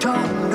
talk.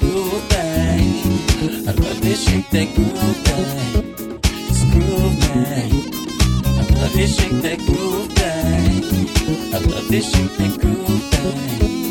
groove. I love to shake that groove thing. I love to shake that groove thing. I love to shake that groove thing.